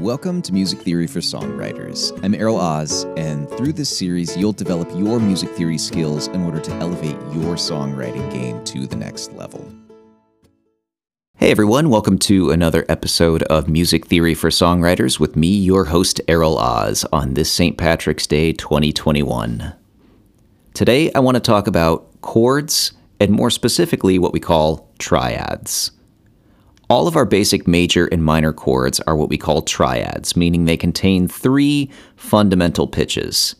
Welcome to Music Theory for Songwriters. I'm Erol Oz, and through this series, you'll develop your music theory skills in order to elevate your songwriting game to the next level. Hey everyone, welcome to another episode of Music Theory for Songwriters with me, your host, Erol Oz, on this St. Patrick's Day 2021. Today, I want to talk about chords, and more specifically, what we call triads. All of our basic major and minor chords are what we call triads, meaning they contain three fundamental pitches.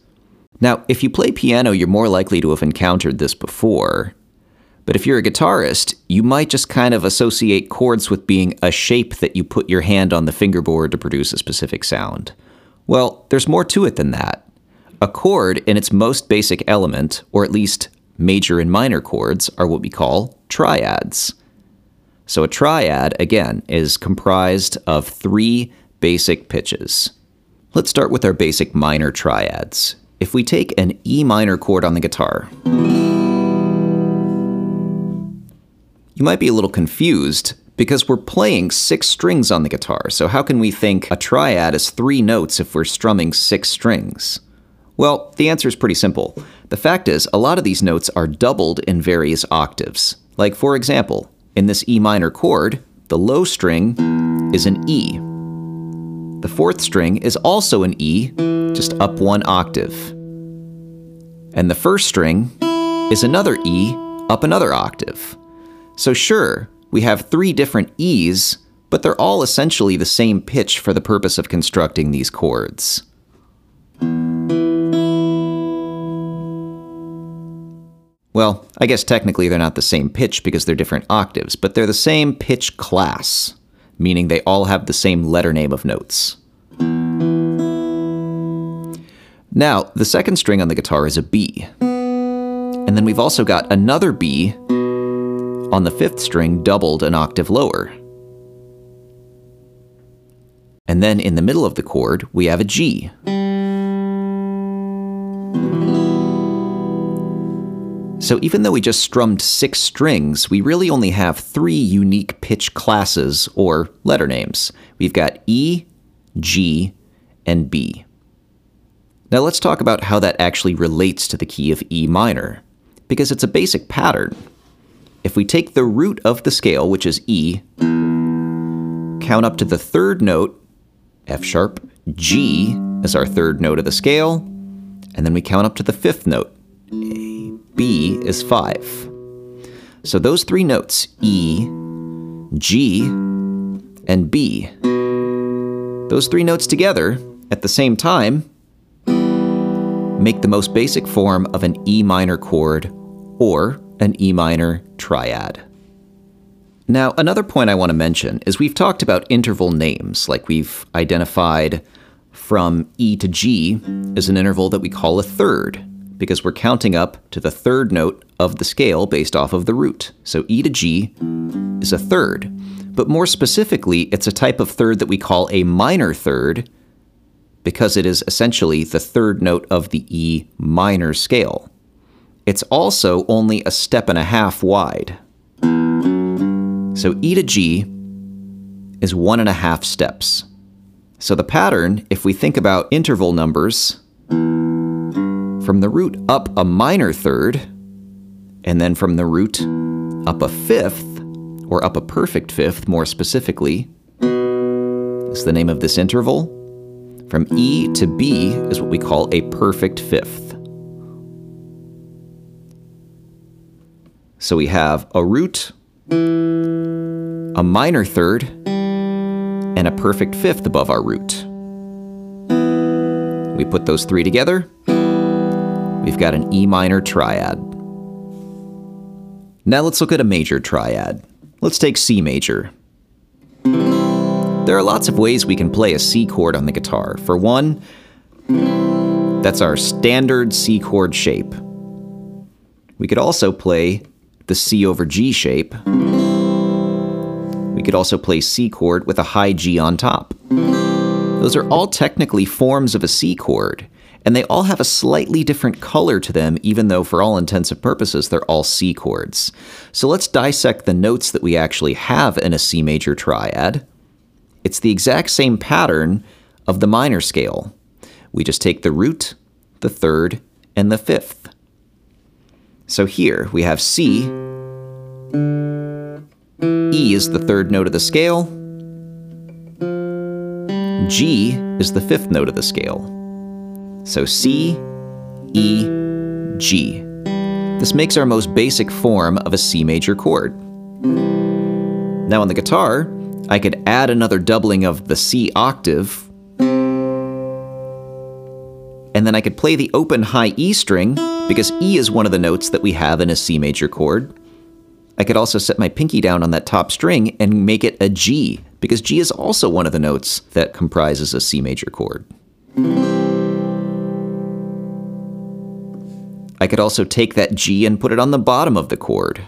Now, if you play piano, you're more likely to have encountered this before. But if you're a guitarist, you might just kind of associate chords with being a shape that you put your hand on the fingerboard to produce a specific sound. Well, there's more to it than that. A chord, in its most basic element, or at least major and minor chords, are what we call triads. So a triad, again, is comprised of three basic pitches. Let's start with our basic minor triads. If we take an E minor chord on the guitar, you might be a little confused because we're playing six strings on the guitar, so how can we think a triad is three notes if we're strumming six strings? Well, the answer is pretty simple. The fact is, a lot of these notes are doubled in various octaves. Like, for example, in this E minor chord, the low string is an E. The fourth string is also an E, just up one octave. And the first string is another E, up another octave. So, sure, we have three different E's, but they're all essentially the same pitch for the purpose of constructing these chords. Well, I guess technically they're not the same pitch because they're different octaves, but they're the same pitch class, meaning they all have the same letter name of notes. Now, the second string on the guitar is a B. And then we've also got another B on the fifth string doubled an octave lower. And then in the middle of the chord, we have a G. So even though we just strummed six strings, we really only have three unique pitch classes or letter names. We've got E, G, and B. Now let's talk about how that actually relates to the key of E minor, because it's a basic pattern. If we take the root of the scale, which is E, count up to the third note, F sharp, G is our third note of the scale, and then we count up to the fifth note, A, B is 5. So those three notes, E, G, and B, those three notes together at the same time make the most basic form of an E minor chord or an E minor triad. Now, another point I want to mention is we've talked about interval names, like we've identified from E to G as an interval that we call a third because we're counting up to the third note of the scale based off of the root. So E to G is a third. But more specifically, it's a type of third that we call a minor third because it is essentially the third note of the E minor scale. It's also only a step and a half wide. So E to G is one and a half steps. So the pattern, if we think about interval numbers, from the root up a minor third, and then from the root up a fifth, or up a perfect fifth more specifically, is the name of this interval. From E to B is what we call a perfect fifth. So we have a root, a minor third, and a perfect fifth above our root. We put those three together, we've got an E minor triad. Now let's look at a major triad. Let's take C major. There are lots of ways we can play a C chord on the guitar. For one, that's our standard C chord shape. We could also play the C over G shape. We could also play C chord with a high G on top. Those are all technically forms of a C chord, and they all have a slightly different color to them, even though for all intents and purposes they're all C chords. So let's dissect the notes that we actually have in a C major triad. It's the exact same pattern of the minor scale. We just take the root, the third, and the fifth. So here we have C. E is the third note of the scale. G is the fifth note of the scale. So C, E, G. This makes our most basic form of a C major chord. Now on the guitar, I could add another doubling of the C octave, and then I could play the open high E string, because E is one of the notes that we have in a C major chord. I could also set my pinky down on that top string and make it a G, because G is also one of the notes that comprises a C major chord. I could also take that G and put it on the bottom of the chord.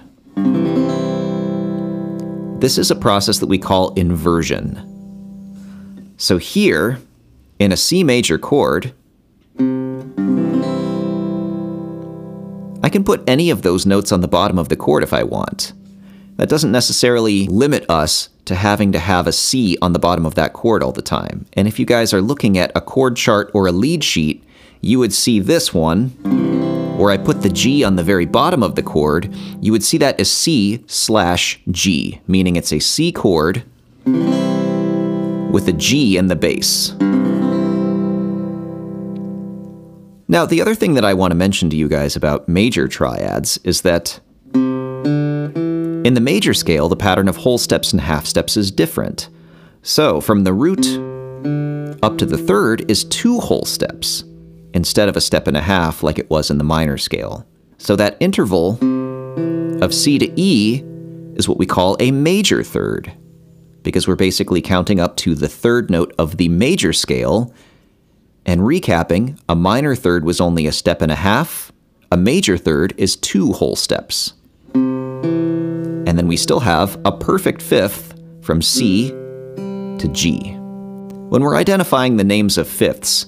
This is a process that we call inversion. So here, in a C major chord, I can put any of those notes on the bottom of the chord if I want. That doesn't necessarily limit us to having to have a C on the bottom of that chord all the time. And if you guys are looking at a chord chart or a lead sheet, you would see this one, where I put the G on the very bottom of the chord, you would see that as C slash G, meaning it's a C chord with a G in the bass. Now, the other thing that I want to mention to you guys about major triads is that in the major scale, the pattern of whole steps and half steps is different. So, from the root up to the third is two whole steps, instead of a step and a half like it was in the minor scale. So, that interval of C to E is what we call a major third, because we're basically counting up to the third note of the major scale and recapping, a minor third was only a step and a half, a major third is two whole steps. And then we still have a perfect fifth from C to G. When we're identifying the names of fifths,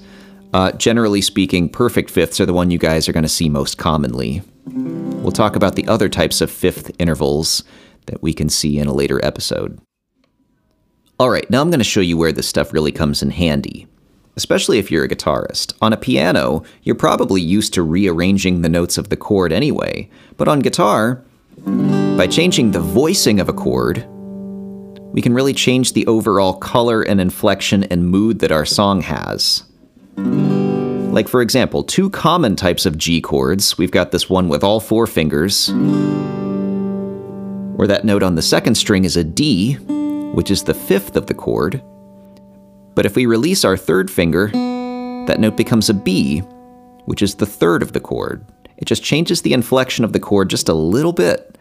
uh, generally speaking, perfect fifths are the one you guys are going to see most commonly. We'll talk about the other types of fifth intervals that we can see in a later episode. All right, now I'm going to show you where this stuff really comes in handy especially if you're a guitarist. On a piano, you're probably used to rearranging the notes of the chord anyway, but on guitar, by changing the voicing of a chord, we can really change the overall color and inflection and mood that our song has. Like, for example, two common types of G chords. We've got this one with all four fingers, where that note on the second string is a D, which is the fifth of the chord, but if we release our third finger, that note becomes a B, which is the third of the chord. It just changes the inflection of the chord just a little bit.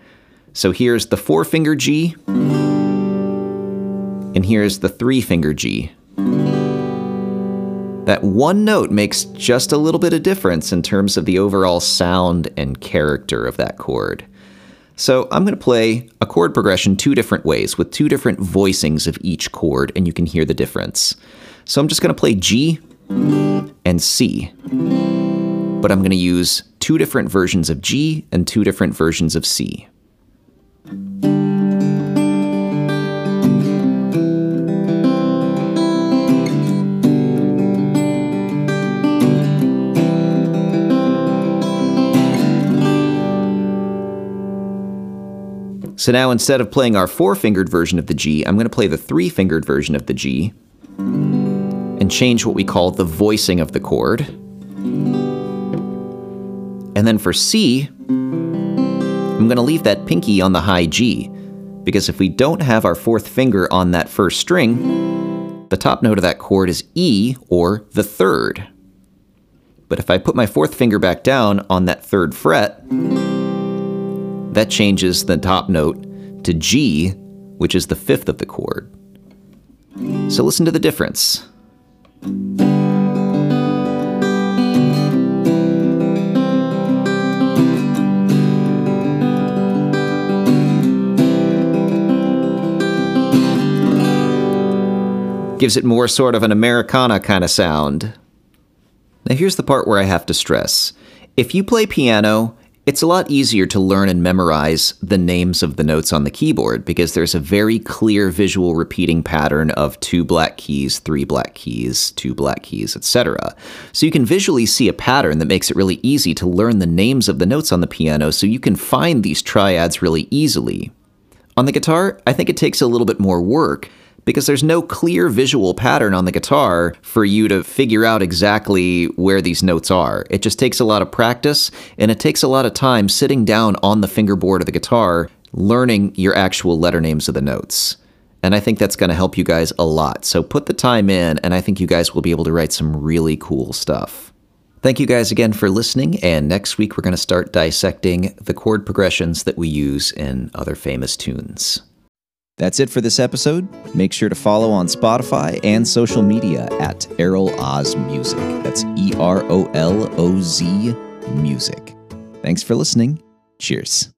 So here's the four finger G, and here's the three finger G. That one note makes just a little bit of difference in terms of the overall sound and character of that chord. So I'm going to play a chord progression two different ways with two different voicings of each chord, and you can hear the difference. So I'm just going to play G and C, but I'm going to use two different versions of G and two different versions of C. So now instead of playing our four-fingered version of the G, I'm going to play the three-fingered version of the G and change what we call the voicing of the chord. And then for C, I'm going to leave that pinky on the high G, because if we don't have our fourth finger on that first string, the top note of that chord is E, or the third. But if I put my fourth finger back down on that third fret, that changes the top note to G, which is the fifth of the chord. So listen to the difference. Gives it more sort of an Americana kind of sound. Now here's the part where I have to stress. If you play piano It's a lot easier to learn and memorize the names of the notes on the keyboard because there's a very clear visual repeating pattern of two black keys, three black keys, two black keys, etc. So you can visually see a pattern that makes it really easy to learn the names of the notes on the piano so you can find these triads really easily. On the guitar, I think it takes a little bit more work because there's no clear visual pattern on the guitar for you to figure out exactly where these notes are. It just takes a lot of practice and it takes a lot of time sitting down on the fingerboard of the guitar learning your actual letter names of the notes. And I think that's going to help you guys a lot. So put the time in, and I think you guys will be able to write some really cool stuff. Thank you guys again for listening, and next week we're going to start dissecting the chord progressions that we use in other famous tunes. That's it for this episode. Make sure to follow on Spotify and social media at Erol Oz Music. That's E R O L O Z Music. Thanks for listening. Cheers.